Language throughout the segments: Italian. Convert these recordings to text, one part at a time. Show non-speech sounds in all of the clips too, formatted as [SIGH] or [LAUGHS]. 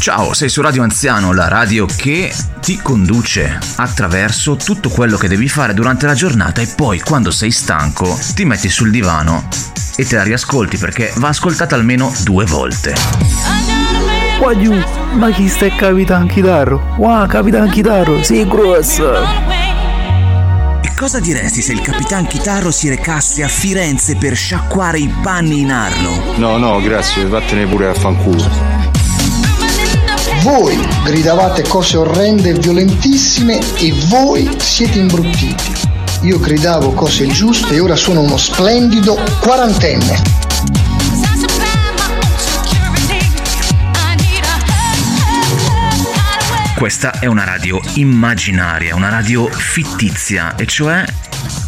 Ciao, sei su Radio Anziano, la radio che ti conduce attraverso tutto quello che devi fare durante la giornata e poi quando sei stanco ti metti sul divano e te la riascolti perché va ascoltata almeno due volte. Guagliù, ma chi sta Capitan Chitarro? Wow, Capitan Chitarro, sì, grossa! E cosa diresti se il Capitan Chitarro si recasse a Firenze per sciacquare i panni in Arno? No, no, grazie, vattene pure a fanculo. Voi gridavate cose orrende e violentissime e voi siete imbruttiti. Io gridavo cose giuste e ora sono uno splendido quarantenne. Questa è una radio immaginaria, una radio fittizia, e cioè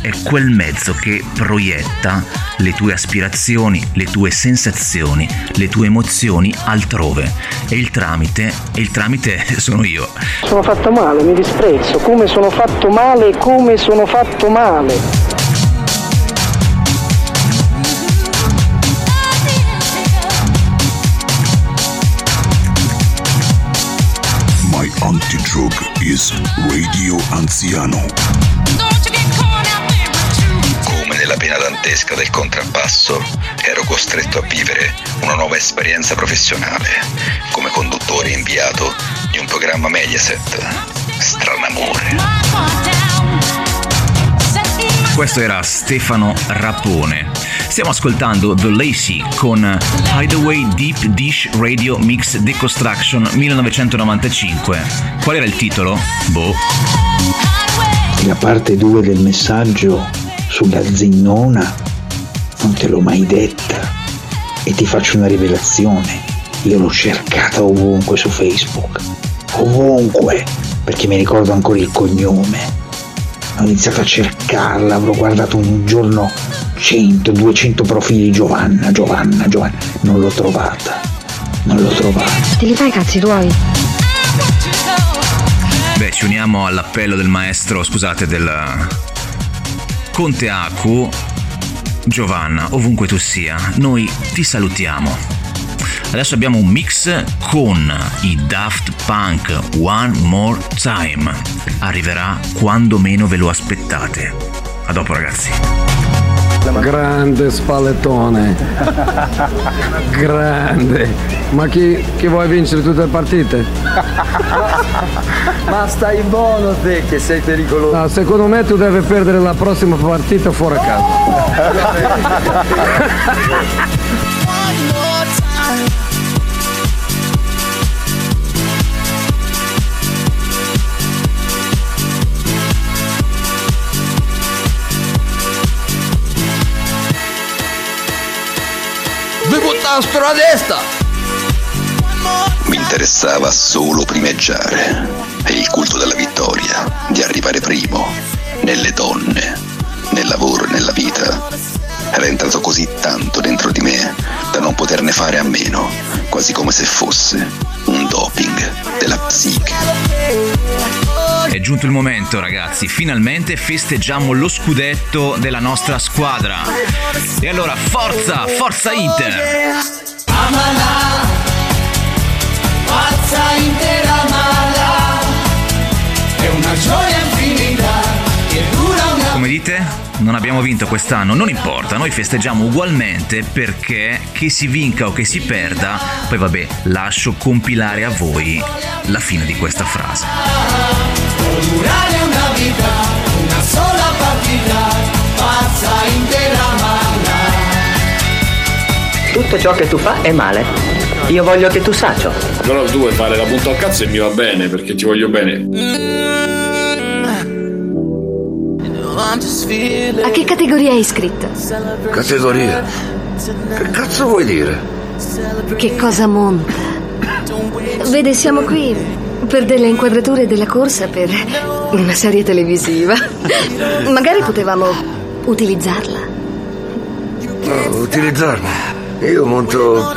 è quel mezzo che proietta le tue aspirazioni, le tue sensazioni, le tue emozioni altrove. E il tramite, e il tramite [LAUGHS] sono io. Sono fatto male, mi disprezzo, come sono fatto male, come sono fatto male. My anti-drug is Radio Anziano. Pena dantesca del contrappasso, ero costretto a vivere una nuova esperienza professionale come conduttore inviato di un programma Mediaset. Stranamore. Questo era Stefano Rapone. Stiamo ascoltando The Lacy con Hideaway Deep Dish Radio Mix Deconstruction 1995. Qual era il titolo? Boh. La parte 2 del messaggio sulla zinnona non te l'ho mai detta e ti faccio una rivelazione. Io l'ho cercata ovunque su Facebook, ovunque, perché mi ricordo ancora il cognome. Ho iniziato a cercarla, avrò guardato un giorno 100, 200 profili Giovanna, Giovanna, Giovanna. Non l'ho trovata, non l'ho trovata. Te li fai i cazzi tuoi? Beh, ci uniamo all'appello del maestro, scusate, del Conte Aku. Giovanna, ovunque tu sia, noi ti salutiamo. Adesso abbiamo un mix con i Daft Punk One More Time. Arriverà quando meno ve lo aspettate. A dopo ragazzi. Grande spallettone. [LAUGHS] Grande. Ma chi, chi vuole vincere tutte le partite? [LAUGHS] Ma stai buono te che sei pericoloso. No, secondo me tu devi perdere la prossima partita fuori a casa. [LAUGHS] Buttassero a destra! Mi interessava solo primeggiare e il culto della vittoria, di arrivare primo, nelle donne, nel lavoro e nella vita. Era entrato così tanto dentro di me da non poterne fare a meno, quasi come se fosse un doping della psiche. Giunto il momento ragazzi, finalmente festeggiamo lo scudetto della nostra squadra. E allora forza, forza Inter! Amala, pazza Inter amala, è una gioia infinita che dura una Come dite? Non abbiamo vinto quest'anno, non importa, noi festeggiamo ugualmente perché che si vinca o che si perda, poi vabbè, lascio compilare a voi la fine di questa frase. Può durare una vita, una sola partita, pazza Inter amala. Tutto ciò che tu fa è male. Io voglio che tu sacio. Però tu vuoi fare la punta al cazzo e mi va bene perché ti voglio bene. A che categoria è iscritta? Categoria? Che cazzo vuoi dire? Che cosa monta? Vede, siamo qui per delle inquadrature della corsa per una serie televisiva. Magari potevamo utilizzarla. No, utilizzarmi. Io monto.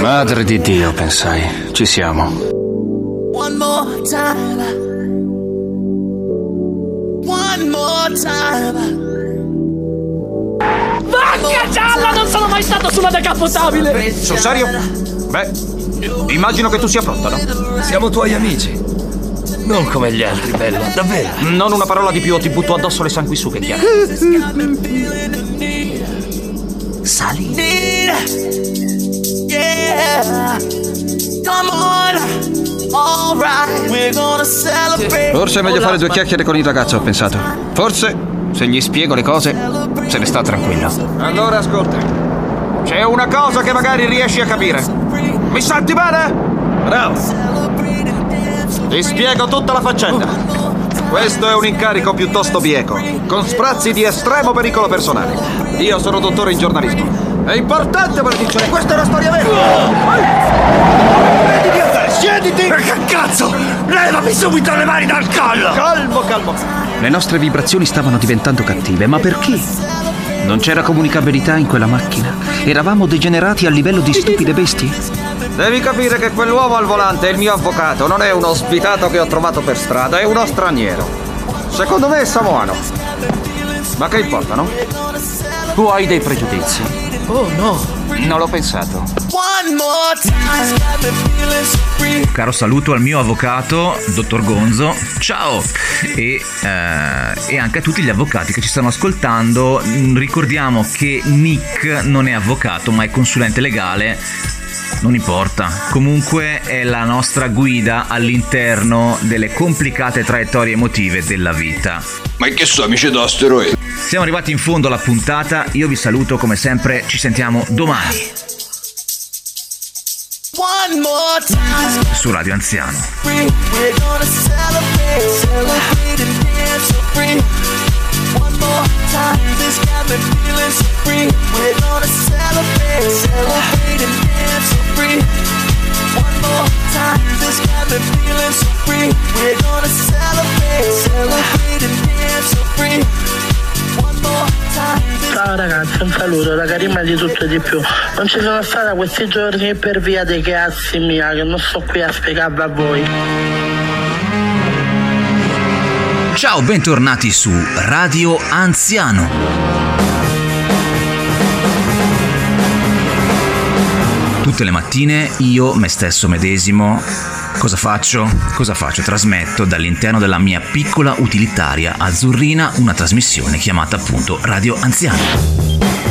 Madre di Dio, pensai. Ci siamo. One more time. One more time. Porca gialla, non sono mai stato sulla decapotabile! Sul serio? Beh, immagino che tu sia pronta, no? Siamo tuoi amici. Non come gli altri, bello, davvero. Non una parola di più o ti butto addosso le sanguisughe, chiaro? Sali. Yeah. Come on. Alright, we're gonna celebrate. Forse è meglio fare due chiacchiere con il ragazzo, ho pensato. Forse, se gli spiego le cose, se ne sta tranquillo. Allora ascolta. C'è una cosa che magari riesci a capire. Mi senti bene? Bravo. Ti spiego tutta la faccenda. Questo è un incarico piuttosto bieco, con sprazzi di estremo pericolo personale. Io sono dottore in giornalismo. È importante per vincere, questa è una storia vera! Prenditi a te, siediti! Che cazzo? Levami subito le mani dal collo! Calmo, calmo! Le nostre vibrazioni stavano diventando cattive, ma perché? Non c'era comunicabilità in quella macchina? Eravamo degenerati a livello di stupide bestie? Devi capire che quell'uomo al volante è il mio avvocato, non è uno svitato che ho trovato per strada, è uno straniero. Secondo me è samoano. Ma che importa, no? Tu hai dei pregiudizi. Oh no! Non l'ho pensato. Free. Caro saluto al mio avvocato, dottor Gonzo. Ciao! E, eh, e anche a tutti gli avvocati che ci stanno ascoltando. Ricordiamo che Nick non è avvocato, ma è consulente legale. Non importa, comunque è la nostra guida all'interno delle complicate traiettorie emotive della vita. Ma che so, amici d'asteroidi? Siamo arrivati in fondo alla puntata, io vi saluto come sempre, ci sentiamo domani One more time. su Radio Anziano. More time. This got me feeling so free. We're gonna celebrate, celebrate and dance so free. One more time. This got me feeling so free. We're gonna celebrate, celebrate and dance so free. Ciao ragazzi, un saluto da Karima di tutto e di più. Non ci sono stata questi giorni per via dei cazzi mia, che non sto qui a spiegarvi a voi. Ciao, bentornati su Radio Anziano. Tutte le mattine io, me stesso medesimo, cosa faccio? Cosa faccio? Trasmetto dall'interno della mia piccola utilitaria azzurrina una trasmissione chiamata appunto Radio Anziano.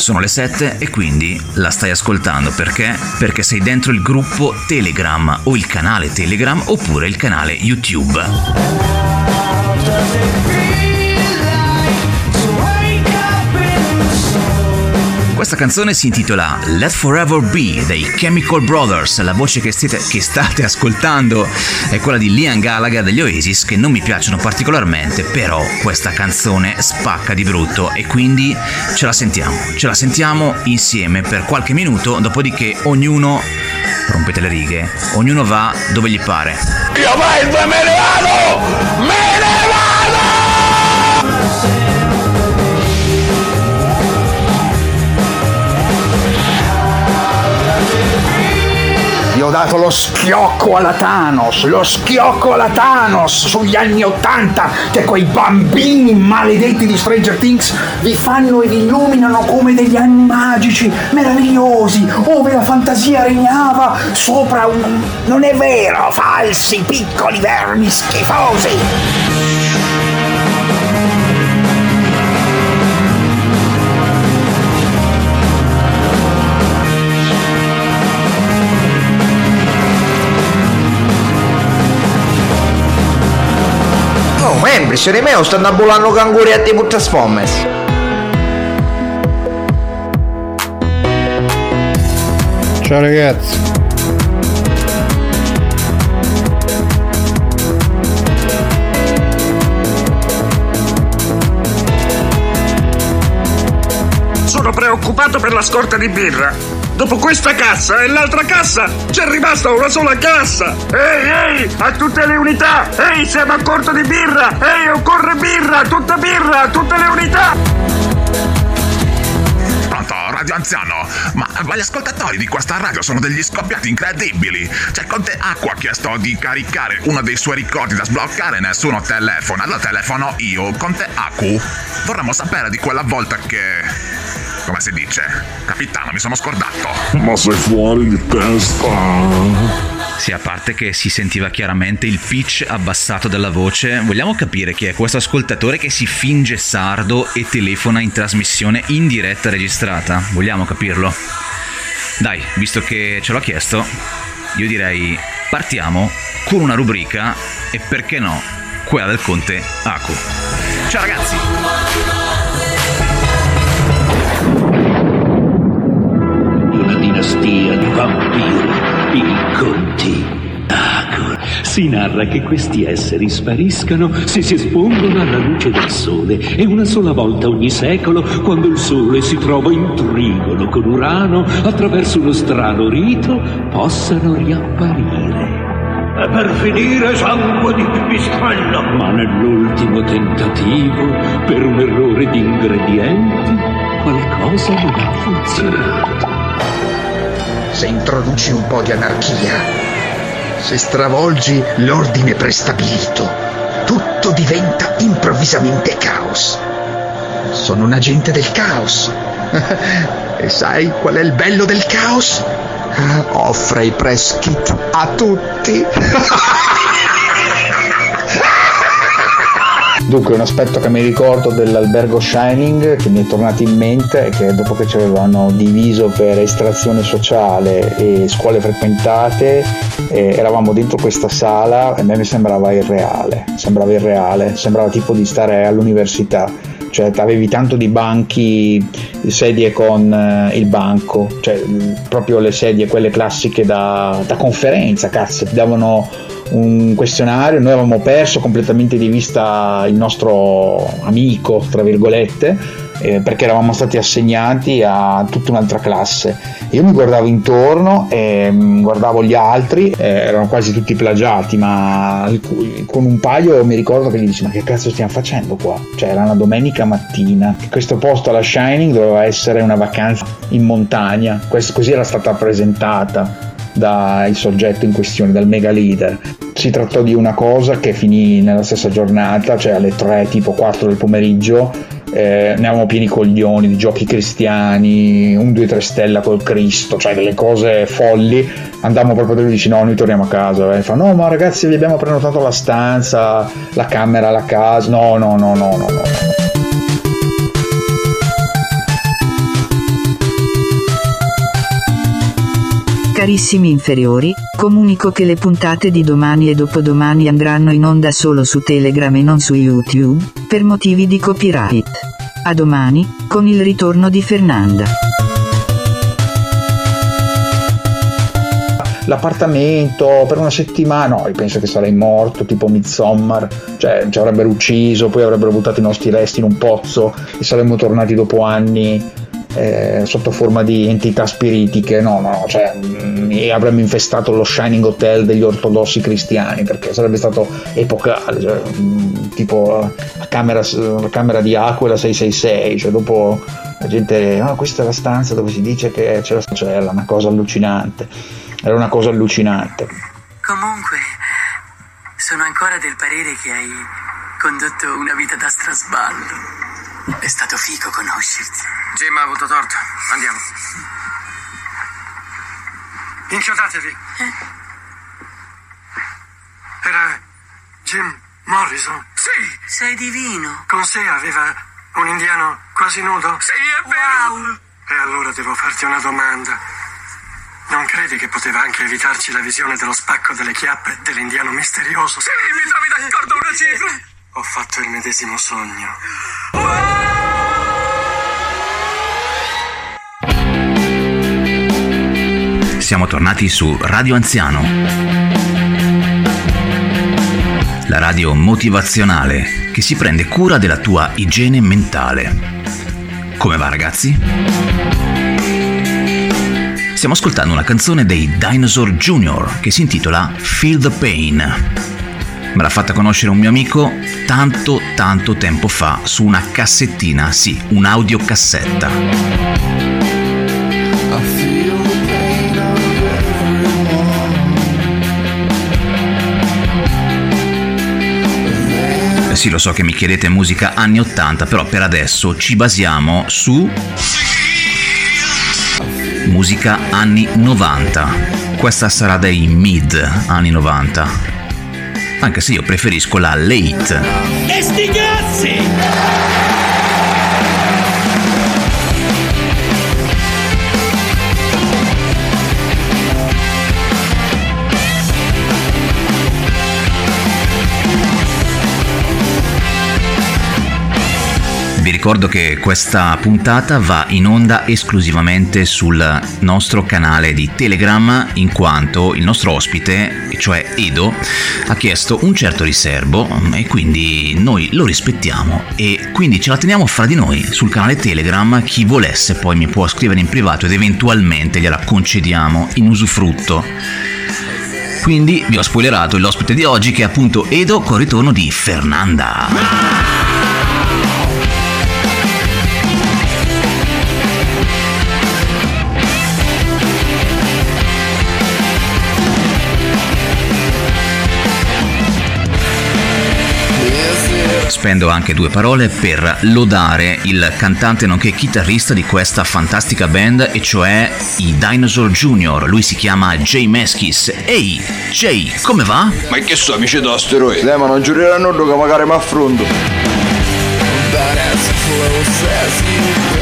Sono le 7 e quindi la stai ascoltando perché? Perché sei dentro il gruppo Telegram o il canale Telegram oppure il canale YouTube. Questa canzone si intitola Let Forever Be dei Chemical Brothers. La voce che, siete, che state ascoltando è quella di Liam Gallagher degli Oasis, che non mi piacciono particolarmente, però questa canzone spacca di brutto e quindi ce la sentiamo. Ce la sentiamo insieme per qualche minuto, dopodiché ognuno rompete le righe, ognuno va dove gli pare. Io vai, me ne vado! Me ne Gli dato lo schiocco alla Thanos, lo schiocco alla Thanos sugli anni Ottanta che quei bambini maledetti di Stranger Things vi fanno e vi illuminano come degli anni magici, meravigliosi, ove la fantasia regnava sopra un... non è vero, falsi, piccoli vermi schifosi. Se di me stanno abbulando canguri a tipo Transformers. Ciao ragazzi. Sono preoccupato per la scorta di birra. Dopo questa cassa e l'altra cassa c'è rimasta una sola cassa. Ehi, ehi, a tutte le unità. Ehi, siamo a corto di birra. Ehi, occorre birra, tutta birra, tutte le unità. Pronto, Radio Anziano, ma, ma gli ascoltatori di questa radio sono degli scoppiati incredibili. Cioè, Conte Acqua ha chiesto di caricare uno dei suoi ricordi da sbloccare e nessuno telefona. Allora telefono io, Conte Aku. Vorremmo sapere di quella volta che... Come si dice? Capitano, mi sono scordato. Ma sei fuori di testa. Sì, a parte che si sentiva chiaramente il pitch abbassato della voce, vogliamo capire chi è questo ascoltatore che si finge sardo e telefona in trasmissione in diretta registrata? Vogliamo capirlo? Dai, visto che ce l'ho chiesto, io direi partiamo con una rubrica e perché no, quella del conte Aku. Ciao ragazzi! Dinastia di vampiri, i conti Agur. Si narra che questi esseri spariscano se si espongono alla luce del sole e una sola volta ogni secolo, quando il sole si trova in trigono con Urano, attraverso uno strano rito, possano riapparire. E per finire sangue di pipistrello. Ma nell'ultimo tentativo, per un errore di ingredienti, qualcosa non ha funzionato. Se introduci un po' di anarchia, se stravolgi l'ordine prestabilito, tutto diventa improvvisamente caos. Sono un agente del caos. [LAUGHS] e sai qual è il bello del caos? Offre i press a tutti. [LAUGHS] Dunque, un aspetto che mi ricordo dell'albergo Shining che mi è tornato in mente è che dopo che ci avevano diviso per estrazione sociale e scuole frequentate, eh, eravamo dentro questa sala e a me mi sembrava irreale, sembrava irreale, sembrava tipo di stare all'università, cioè avevi tanto di banchi, sedie con eh, il banco, cioè mh, proprio le sedie, quelle classiche da, da conferenza, cazzo, ti davano un questionario, noi avevamo perso completamente di vista il nostro amico, tra virgolette, eh, perché eravamo stati assegnati a tutta un'altra classe. Io mi guardavo intorno e mh, guardavo gli altri, eh, erano quasi tutti plagiati, ma con un paio mi ricordo che gli dissi ma che cazzo stiamo facendo qua? Cioè era una domenica mattina, questo posto alla Shining doveva essere una vacanza in montagna, Questo- così era stata presentata dal soggetto in questione, dal mega leader. Si trattò di una cosa che finì nella stessa giornata, cioè alle 3, tipo 4 del pomeriggio, eh, ne avevamo pieni coglioni di giochi cristiani, un 2-3 stella col Cristo, cioè delle cose folli. Andammo proprio da lui dici no, noi torniamo a casa. E fa no, ma ragazzi vi abbiamo prenotato la stanza, la camera, la casa. No, no, no, no, no, no. Carissimi inferiori, comunico che le puntate di domani e dopodomani andranno in onda solo su Telegram e non su YouTube, per motivi di copyright. A domani, con il ritorno di Fernanda. l'appartamento per una settimana, no, penso che sarei morto, tipo Midsommar, cioè ci avrebbero ucciso, poi avrebbero buttato i nostri resti in un pozzo e saremmo tornati dopo anni eh, sotto forma di entità spiritiche, no, no, cioè mm, e avremmo infestato lo Shining Hotel degli ortodossi cristiani perché sarebbe stato epocale, cioè, mm, tipo la camera, la camera di Aquila 666, cioè dopo la gente, no, questa è la stanza dove si dice che c'è la stacella, una cosa allucinante, era una cosa allucinante. Comunque, sono ancora del parere che hai condotto una vita da strasballo. È stato figo conoscerti. Jim ha avuto torto. Andiamo. Inchiodatevi. Era Jim Morrison. Sì. Sei divino. Con sé aveva un indiano quasi nudo. Sì, è vero. E allora devo farti una domanda. Non credi che poteva anche evitarci la visione dello spacco delle chiappe dell'indiano misterioso? Sì, mi trovi d'accordo una cifra. Ho fatto il medesimo sogno. Siamo tornati su Radio Anziano. La radio motivazionale che si prende cura della tua igiene mentale. Come va ragazzi? Stiamo ascoltando una canzone dei Dinosaur Jr. che si intitola Feel the Pain. Me l'ha fatta conoscere un mio amico tanto tanto tempo fa su una cassettina, sì, un'audiocassetta. Eh sì, lo so che mi chiedete musica anni 80, però per adesso ci basiamo su musica anni 90. Questa sarà dei mid anni 90. Anche se io preferisco la late. E sti cazzi! Ricordo che questa puntata va in onda esclusivamente sul nostro canale di Telegram in quanto il nostro ospite, cioè Edo, ha chiesto un certo riservo e quindi noi lo rispettiamo e quindi ce la teniamo fra di noi sul canale Telegram. Chi volesse poi mi può scrivere in privato ed eventualmente gliela concediamo in usufrutto. Quindi vi ho spoilerato l'ospite di oggi che è appunto Edo con il ritorno di Fernanda. Spendo anche due parole per lodare il cantante nonché chitarrista di questa fantastica band e cioè i Dinosaur Junior. Lui si chiama Jay Meskis. Ehi, Jay, come va? Ma che so, amici d'asteroidi? Dai, ma non giureranno che magari mi affronto.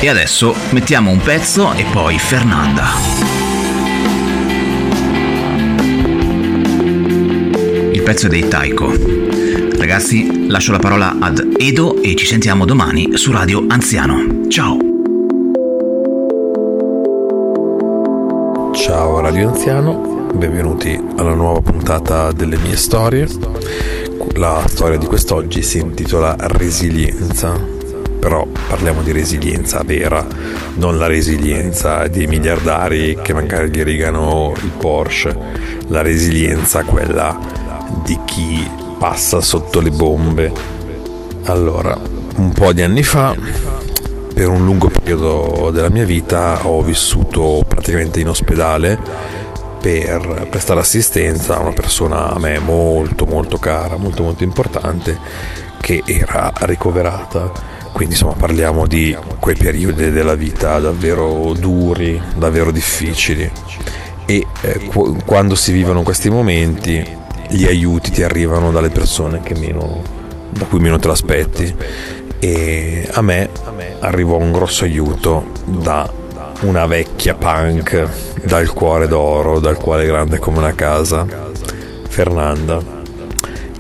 E adesso mettiamo un pezzo e poi Fernanda. Il pezzo è dei Taiko. Ragazzi, lascio la parola ad Edo e ci sentiamo domani su Radio Anziano. Ciao! Ciao Radio Anziano, benvenuti alla nuova puntata delle mie storie. La storia di quest'oggi si intitola Resilienza, però parliamo di resilienza vera, non la resilienza dei miliardari che magari gli rigano il Porsche, la resilienza quella di chi passa sotto le bombe. Allora, un po' di anni fa, per un lungo periodo della mia vita, ho vissuto praticamente in ospedale per prestare assistenza a una persona a me molto molto cara, molto molto importante, che era ricoverata. Quindi insomma parliamo di quei periodi della vita davvero duri, davvero difficili. E eh, qu- quando si vivono questi momenti gli aiuti ti arrivano dalle persone meno, da cui meno te l'aspetti. E a me arrivò un grosso aiuto da una vecchia punk dal cuore d'oro, dal cuore grande come una casa, Fernanda,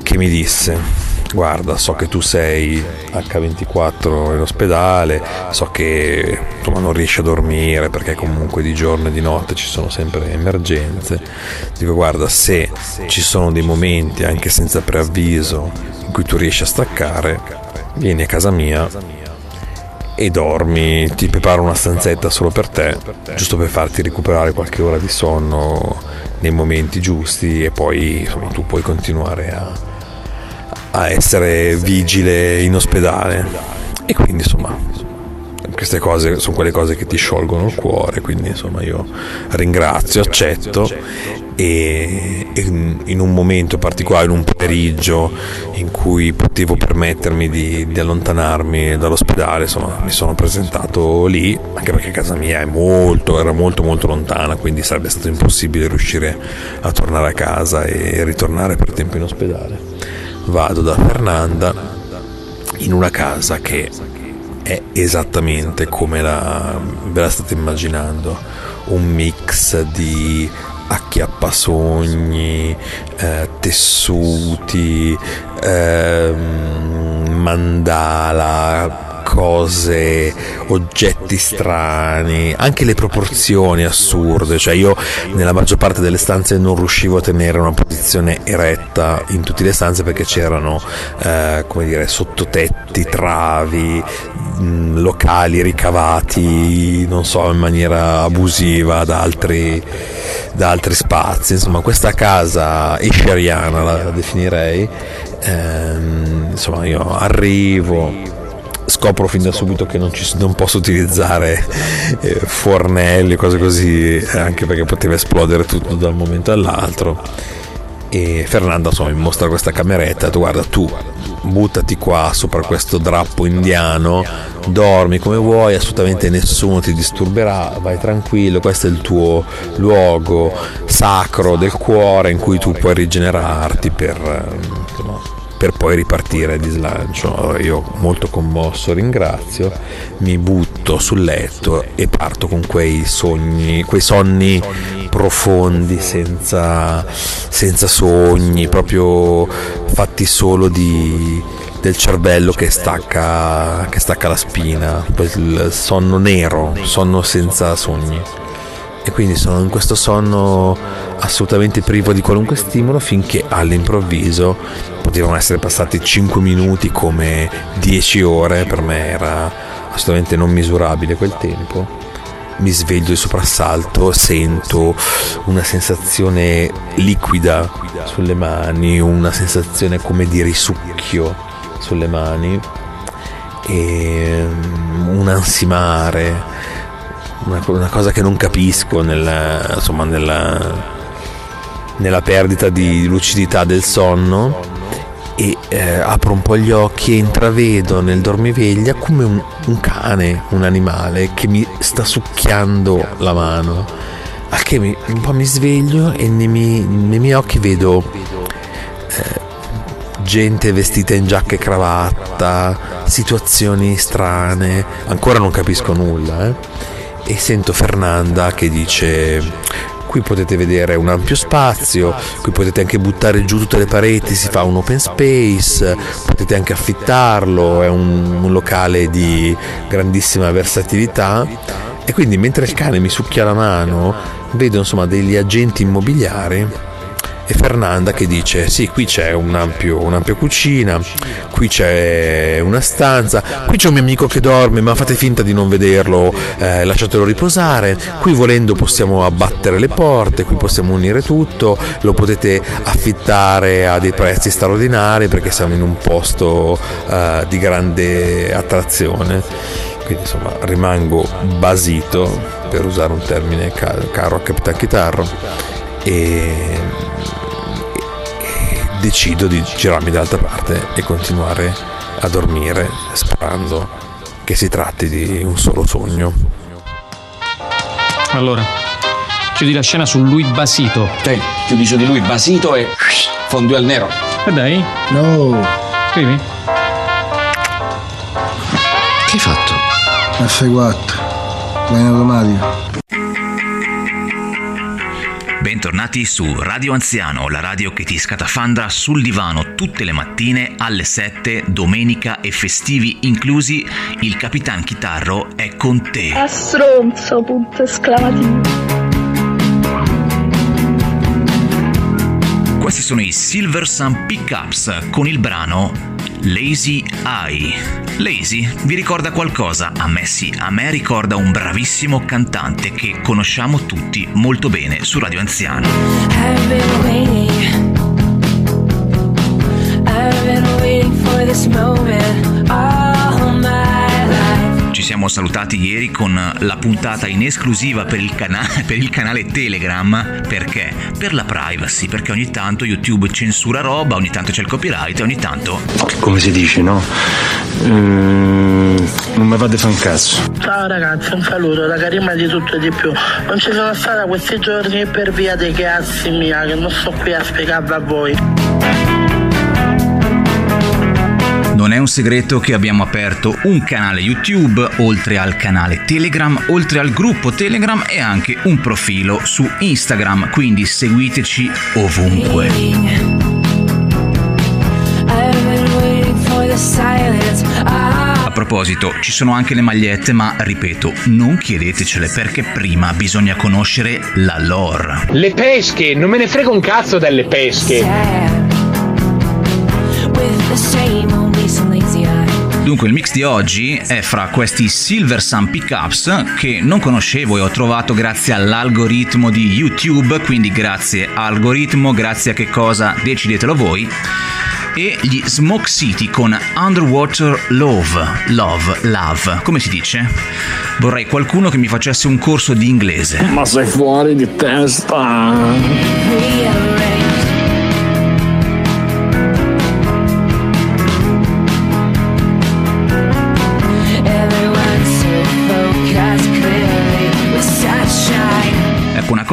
che mi disse guarda, so che tu sei H24 in ospedale, so che insomma, non riesci a dormire perché comunque di giorno e di notte ci sono sempre emergenze. Dico, guarda, se ci sono dei momenti anche senza preavviso in cui tu riesci a staccare, vieni a casa mia e dormi, ti preparo una stanzetta solo per te, giusto per farti recuperare qualche ora di sonno nei momenti giusti e poi insomma, tu puoi continuare a a essere vigile in ospedale. E quindi insomma, queste cose sono quelle cose che ti sciolgono il cuore, quindi insomma io ringrazio, accetto e, in un momento particolare, in un pomeriggio in cui potevo permettermi di, di allontanarmi dall'ospedale, insomma mi sono presentato lì, anche perché casa mia molto, era molto molto lontana, quindi sarebbe stato impossibile riuscire a tornare a casa e ritornare per tempo in ospedale vado da Fernanda in una casa che è esattamente come la, ve la state immaginando, un mix di acchiappasogni, eh, tessuti, eh, mandala, cose, oggetti strani, anche le proporzioni assurde, cioè io nella maggior parte delle stanze non riuscivo a tenere una posizione eretta in tutte le stanze perché c'erano, eh, come dire, sottotetti, travi, mh, mm, locali ricavati, non so, in maniera abusiva da altri, da altri spazi. Insomma, questa casa escheriana la definirei. Ehm, insomma, io arrivo scopro fin da subito che non, ci, non posso utilizzare eh, fornelli, cose così, anche perché poteva esplodere tutto da un momento all'altro. E Fernando insomma, mi mostra questa cameretta, tu guarda tu buttati qua sopra questo drappo indiano, dormi come vuoi, assolutamente nessuno ti disturberà, vai tranquillo, questo è il tuo luogo sacro del cuore in cui tu puoi rigenerarti per, insomma, per poi ripartire di slancio. Io molto commosso ringrazio, mi butto sul letto e parto con quei sogni, quei sonni profondi, senza, senza sogni, proprio fatti solo di, del cervello che stacca, che stacca la spina, quel sonno nero, sonno senza sogni. E quindi sono in questo sonno assolutamente privo di qualunque stimolo finché all'improvviso potevano essere passati 5 minuti come 10 ore, per me era assolutamente non misurabile quel tempo. Mi sveglio di soprassalto, sento una sensazione liquida sulle mani, una sensazione come di risucchio sulle mani e mm, un ansimare, una, una cosa che non capisco nella, insomma, nella, nella perdita di lucidità del sonno e eh, apro un po' gli occhi e intravedo nel dormiveglia come un, un, cane, un animale che mi sta succhiando la mano. A che mi, un po' mi sveglio e nei miei, nei miei occhi vedo eh, gente vestita in giacca e cravatta, situazioni strane, ancora non capisco nulla. Eh? E sento Fernanda che dice qui potete vedere un ampio spazio, qui potete anche buttare giù tutte le pareti, si fa un open space, potete anche affittarlo, è un, un locale di grandissima versatilità. E quindi mentre il cane mi succhia la mano vedo insomma degli agenti immobiliari e Fernanda che dice sì qui c'è un'ampia cucina qui c'è una stanza qui c'è un mio amico che dorme ma fate finta di non vederlo eh, lasciatelo riposare. Qui volendo possiamo abbattere le porte qui possiamo unire tutto lo potete affittare a dei prezzi straordinari perché siamo in un posto eh, di grande attrazione. Quindi insomma rimango basito per usare un termine caro a Capitan Chitarro e decido di girarmi dall'altra parte e continuare a dormire sperando che si tratti di un solo sogno. Allora, chiudi la scena su lui basito. Sì, chiudi su di lui basito e fondue al nero. E dai. No. Scrivi? Che hai fatto? F4. Va in automatico. Bentornati su Radio Anziano, la radio che ti scatafandra sul divano tutte le mattine alle 7, domenica e festivi inclusi. Il Capitan Chitarro è con te. A stronzo, punto esclamativo. Questi sono i Silver Sun Pickups con il brano Lazy Eye. Lazy vi ricorda qualcosa? A me sì, a me ricorda un bravissimo cantante che conosciamo tutti molto bene su Radio Anziano. Siamo salutati ieri con la puntata in esclusiva per il, cana- per il, canale Telegram perché? Per la privacy, perché ogni tanto YouTube censura roba, ogni tanto c'è il copyright e ogni tanto... Come si dice, no? Mm, non mi fate fare un cazzo. Ciao ragazzi, un saluto da Karima di tutto e di più. Non ci sono stata questi giorni per via dei cazzi mia, che non sto qui a spiegarvi a voi. Non è un segreto che abbiamo aperto un canale YouTube, oltre al canale Telegram, oltre al gruppo Telegram e anche un profilo su Instagram, quindi seguiteci ovunque. A proposito, ci sono anche le magliette, ma ripeto, non chiedetecele perché prima bisogna conoscere la lore. Le pesche, non me ne frega un cazzo delle pesche. Dunque il mix di oggi è fra questi Silver Sun Pickups che non conoscevo e ho trovato grazie all'algoritmo di YouTube, quindi grazie algoritmo, grazie a che cosa decidetelo voi e gli Smoke City con Underwater Love, Love, Love, come si dice? Vorrei qualcuno che mi facesse un corso di inglese. Ma sei fuori di testa!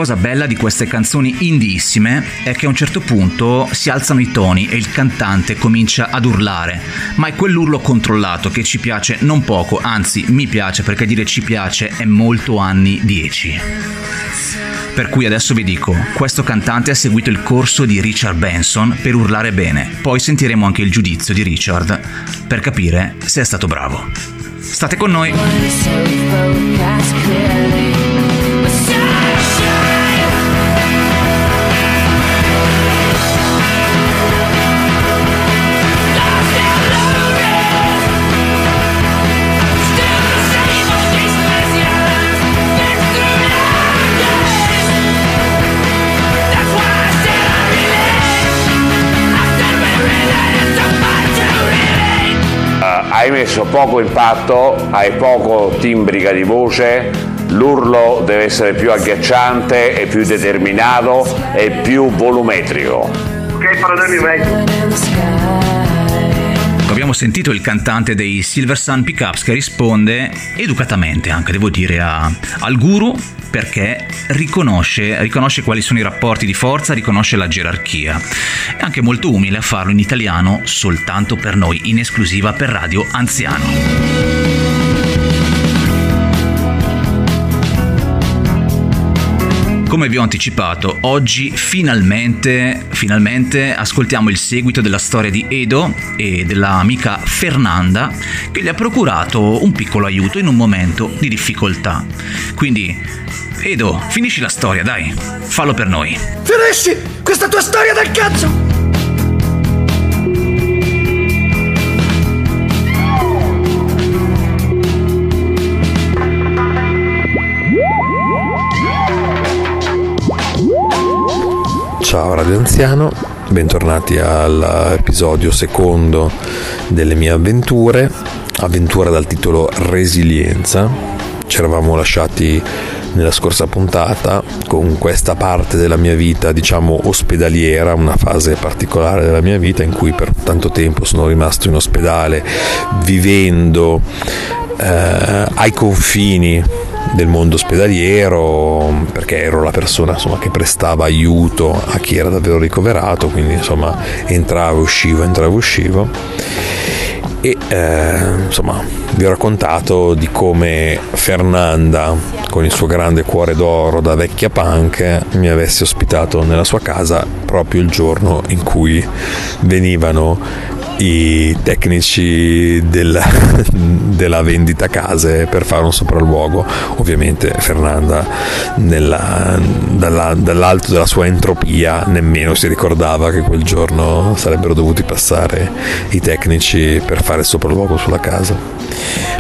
Cosa bella di queste canzoni indissime è che a un certo punto si alzano i toni e il cantante comincia ad urlare, ma è quell'urlo controllato che ci piace non poco, anzi mi piace perché dire ci piace è molto anni 10. Per cui adesso vi dico, questo cantante ha seguito il corso di Richard Benson per urlare bene, poi sentiremo anche il giudizio di Richard per capire se è stato bravo. State con noi! Hai messo poco impatto, hai poco timbrica di voce, l'urlo deve essere più agghiacciante e più determinato e più volumetrico. Ok, problemi vecchi. Abbiamo sentito il cantante dei Silver Sun Pickups che risponde educatamente, anche devo dire, a, al guru perché riconosce, riconosce quali sono i rapporti di forza, riconosce la gerarchia. È anche molto umile a farlo in italiano soltanto per noi, in esclusiva per Radio Anziano. Come vi ho anticipato, oggi finalmente, finalmente ascoltiamo il seguito della storia di Edo e della amica Fernanda che gli ha procurato un piccolo aiuto in un momento di difficoltà. Quindi, Edo, finisci la storia, dai, fallo per noi. Finisci questa tua storia del cazzo! Ciao Radio Anziano, bentornati all'episodio secondo delle mie avventure, avventura dal titolo Resilienza. Ci eravamo lasciati nella scorsa puntata con questa parte della mia vita, diciamo ospedaliera, una fase particolare della mia vita in cui per tanto tempo sono rimasto in ospedale vivendo eh, ai confini del mondo ospedaliero perché ero la persona insomma, che prestava aiuto a chi era davvero ricoverato quindi insomma entravo uscivo entravo uscivo. E eh, insomma vi ho raccontato di come Fernanda con il suo grande cuore d'oro da vecchia punk mi avesse ospitato nella sua casa proprio il giorno in cui venivano i tecnici della, della, vendita case per fare un sopralluogo. Ovviamente Fernanda nella, dalla, dall'alto della sua entropia nemmeno si ricordava che quel giorno sarebbero dovuti passare i tecnici per fare il sopralluogo sulla casa.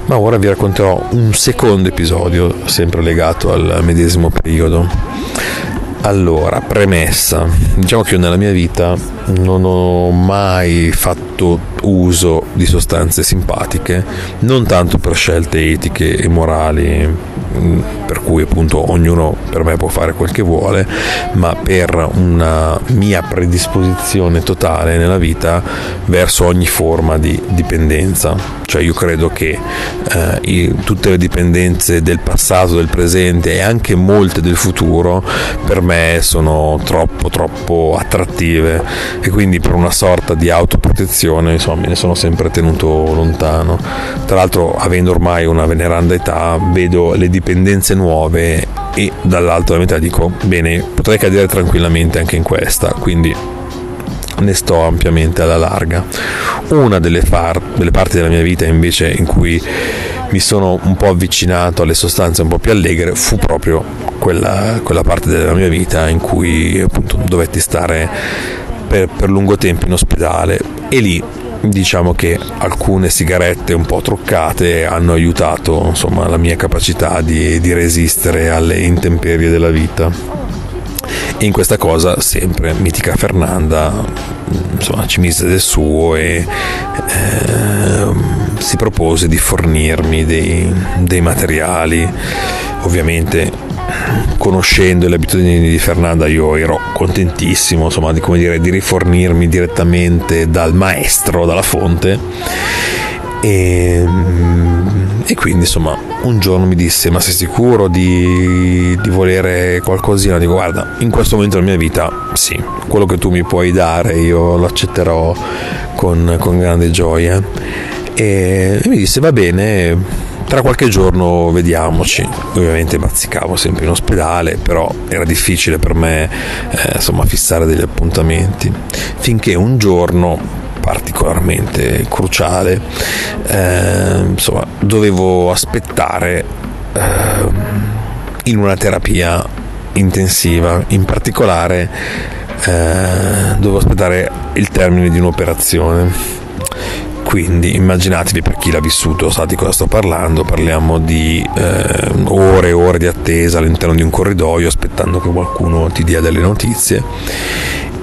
Ma ora vi racconterò un secondo episodio, sempre legato al medesimo periodo. Allora, premessa, diciamo che io nella mia vita non ho mai fatto uso di sostanze simpatiche, non tanto per scelte etiche e morali, mm, per cui appunto ognuno per me può fare quel che vuole, ma per una mia predisposizione totale nella vita verso ogni forma di dipendenza. Cioè io credo che eh, tutte le dipendenze del passato, del presente e anche molte del futuro per me sono troppo troppo attrattive e quindi per una sorta di autoprotezione insomma me ne sono sempre tenuto lontano. Tra l'altro avendo ormai una veneranda età vedo le dipendenze nuove e dall'altra metà dico bene potrei cadere tranquillamente anche in questa quindi ne sto ampiamente alla larga. Una delle, far- delle parti della mia vita invece in cui mi sono un po' avvicinato alle sostanze un po' più allegre fu proprio quella, quella parte della mia vita in cui appunto dovetti stare per, per lungo tempo in ospedale. E lì diciamo che alcune sigarette un po' truccate hanno aiutato insomma, la mia capacità di, di resistere alle intemperie della vita. E in questa cosa sempre mitica Fernanda insomma, ci mise del suo e eh, si propose di fornirmi dei, dei materiali. Ovviamente conoscendo le abitudini di Fernanda io ero contentissimo insomma di, dire, di rifornirmi direttamente dal maestro, dalla fonte e, E quindi insomma un giorno mi disse ma sei sicuro di, di volere qualcosina? Dico guarda, in questo momento della mia vita sì, quello che tu mi puoi dare io lo accetterò con, con grande gioia. E, e mi disse va bene, tra qualche giorno vediamoci. Ovviamente bazzicavo sempre in ospedale, però era difficile per me eh, insomma fissare degli appuntamenti. Finché un giorno particolarmente cruciale, eh, insomma, dovevo aspettare eh, in una terapia intensiva, in particolare eh, dovevo aspettare il termine di un'operazione quindi immaginatevi per chi l'ha vissuto, sa di cosa sto parlando, parliamo di eh, ore e ore di attesa all'interno di un corridoio aspettando che qualcuno ti dia delle notizie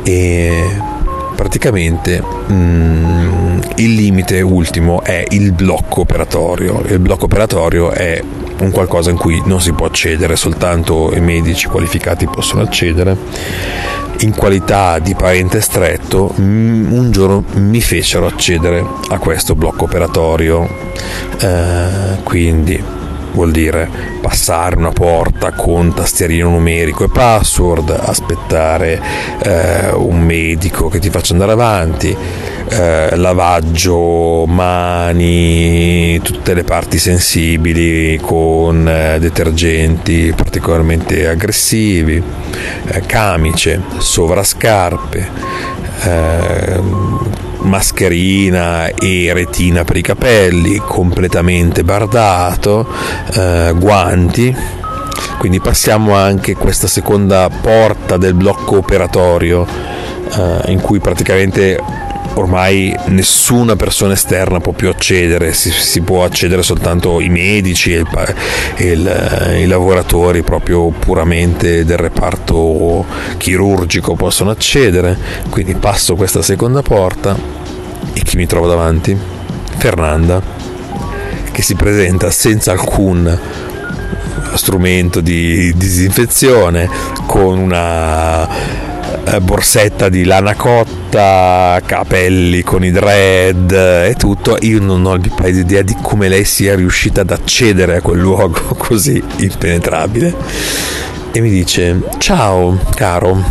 e praticamente mm, il limite ultimo è il blocco operatorio. Il blocco operatorio è un qualcosa in cui non si può accedere, soltanto i medici qualificati possono accedere in qualità di parente stretto, mm, un giorno mi fecero accedere a questo blocco operatorio. Eh, quindi vuol dire passare una porta con tastierino numerico e password, aspettare eh, un medico che ti faccia andare avanti, eh, lavaggio mani, tutte le parti sensibili con eh, detergenti particolarmente aggressivi, eh, camice, sovrascarpe, eh, mascherina e retina per i capelli, completamente bardato, eh, guanti. Quindi passiamo anche questa seconda porta del blocco operatorio eh, in cui praticamente ormai nessuna persona esterna può più accedere, si, si può accedere soltanto i medici e, e il, i lavoratori proprio puramente del reparto chirurgico possono accedere, quindi passo questa seconda porta e chi mi trovo davanti? Fernanda, che si presenta senza alcun strumento di disinfezione, con una eh, borsetta di lana cotta, capelli con i dread e tutto. Io non ho idea di come lei sia riuscita ad accedere a quel luogo [LAUGHS] così impenetrabile. E mi dice: Ciao, caro,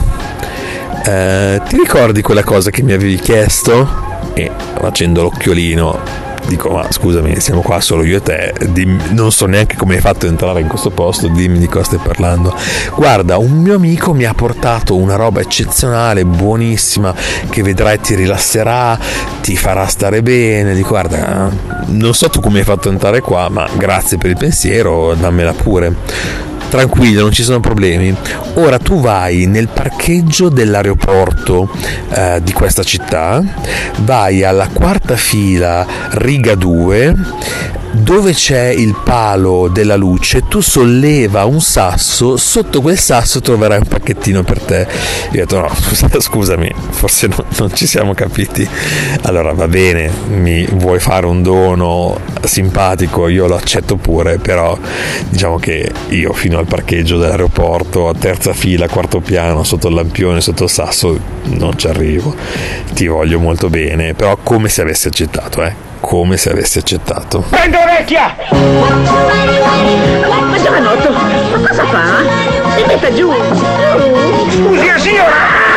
eh, ti ricordi quella cosa che mi avevi chiesto? E facendo l'occhiolino dico ma scusami siamo qua solo io e te dimmi, non so neanche come hai fatto ad entrare in questo posto dimmi di cosa stai parlando. Guarda un mio amico mi ha portato una roba eccezionale buonissima che vedrai ti rilasserà ti farà stare bene. Dico guarda non so tu come hai fatto ad entrare qua ma grazie per il pensiero dammela pure tranquillo, non ci sono problemi. Ora tu vai nel parcheggio dell'aeroporto eh, di questa città, vai alla quarta fila, riga 2 dove c'è il palo della luce, tu solleva un sasso, sotto quel sasso troverai un pacchettino per te. Io ho detto no, [LAUGHS] scusami, forse non, non ci siamo capiti. Allora va bene, mi vuoi fare un dono simpatico, io lo accetto pure, però diciamo che io fino al parcheggio dell'aeroporto, a terza fila, quarto piano, sotto il lampione, sotto il sasso, non ci arrivo. Ti voglio molto bene, però come se avessi accettato, eh come se avessi accettato. Prendo orecchia! Ma giovanotto, ma cosa fa? Si metta giù! Scusi, signora!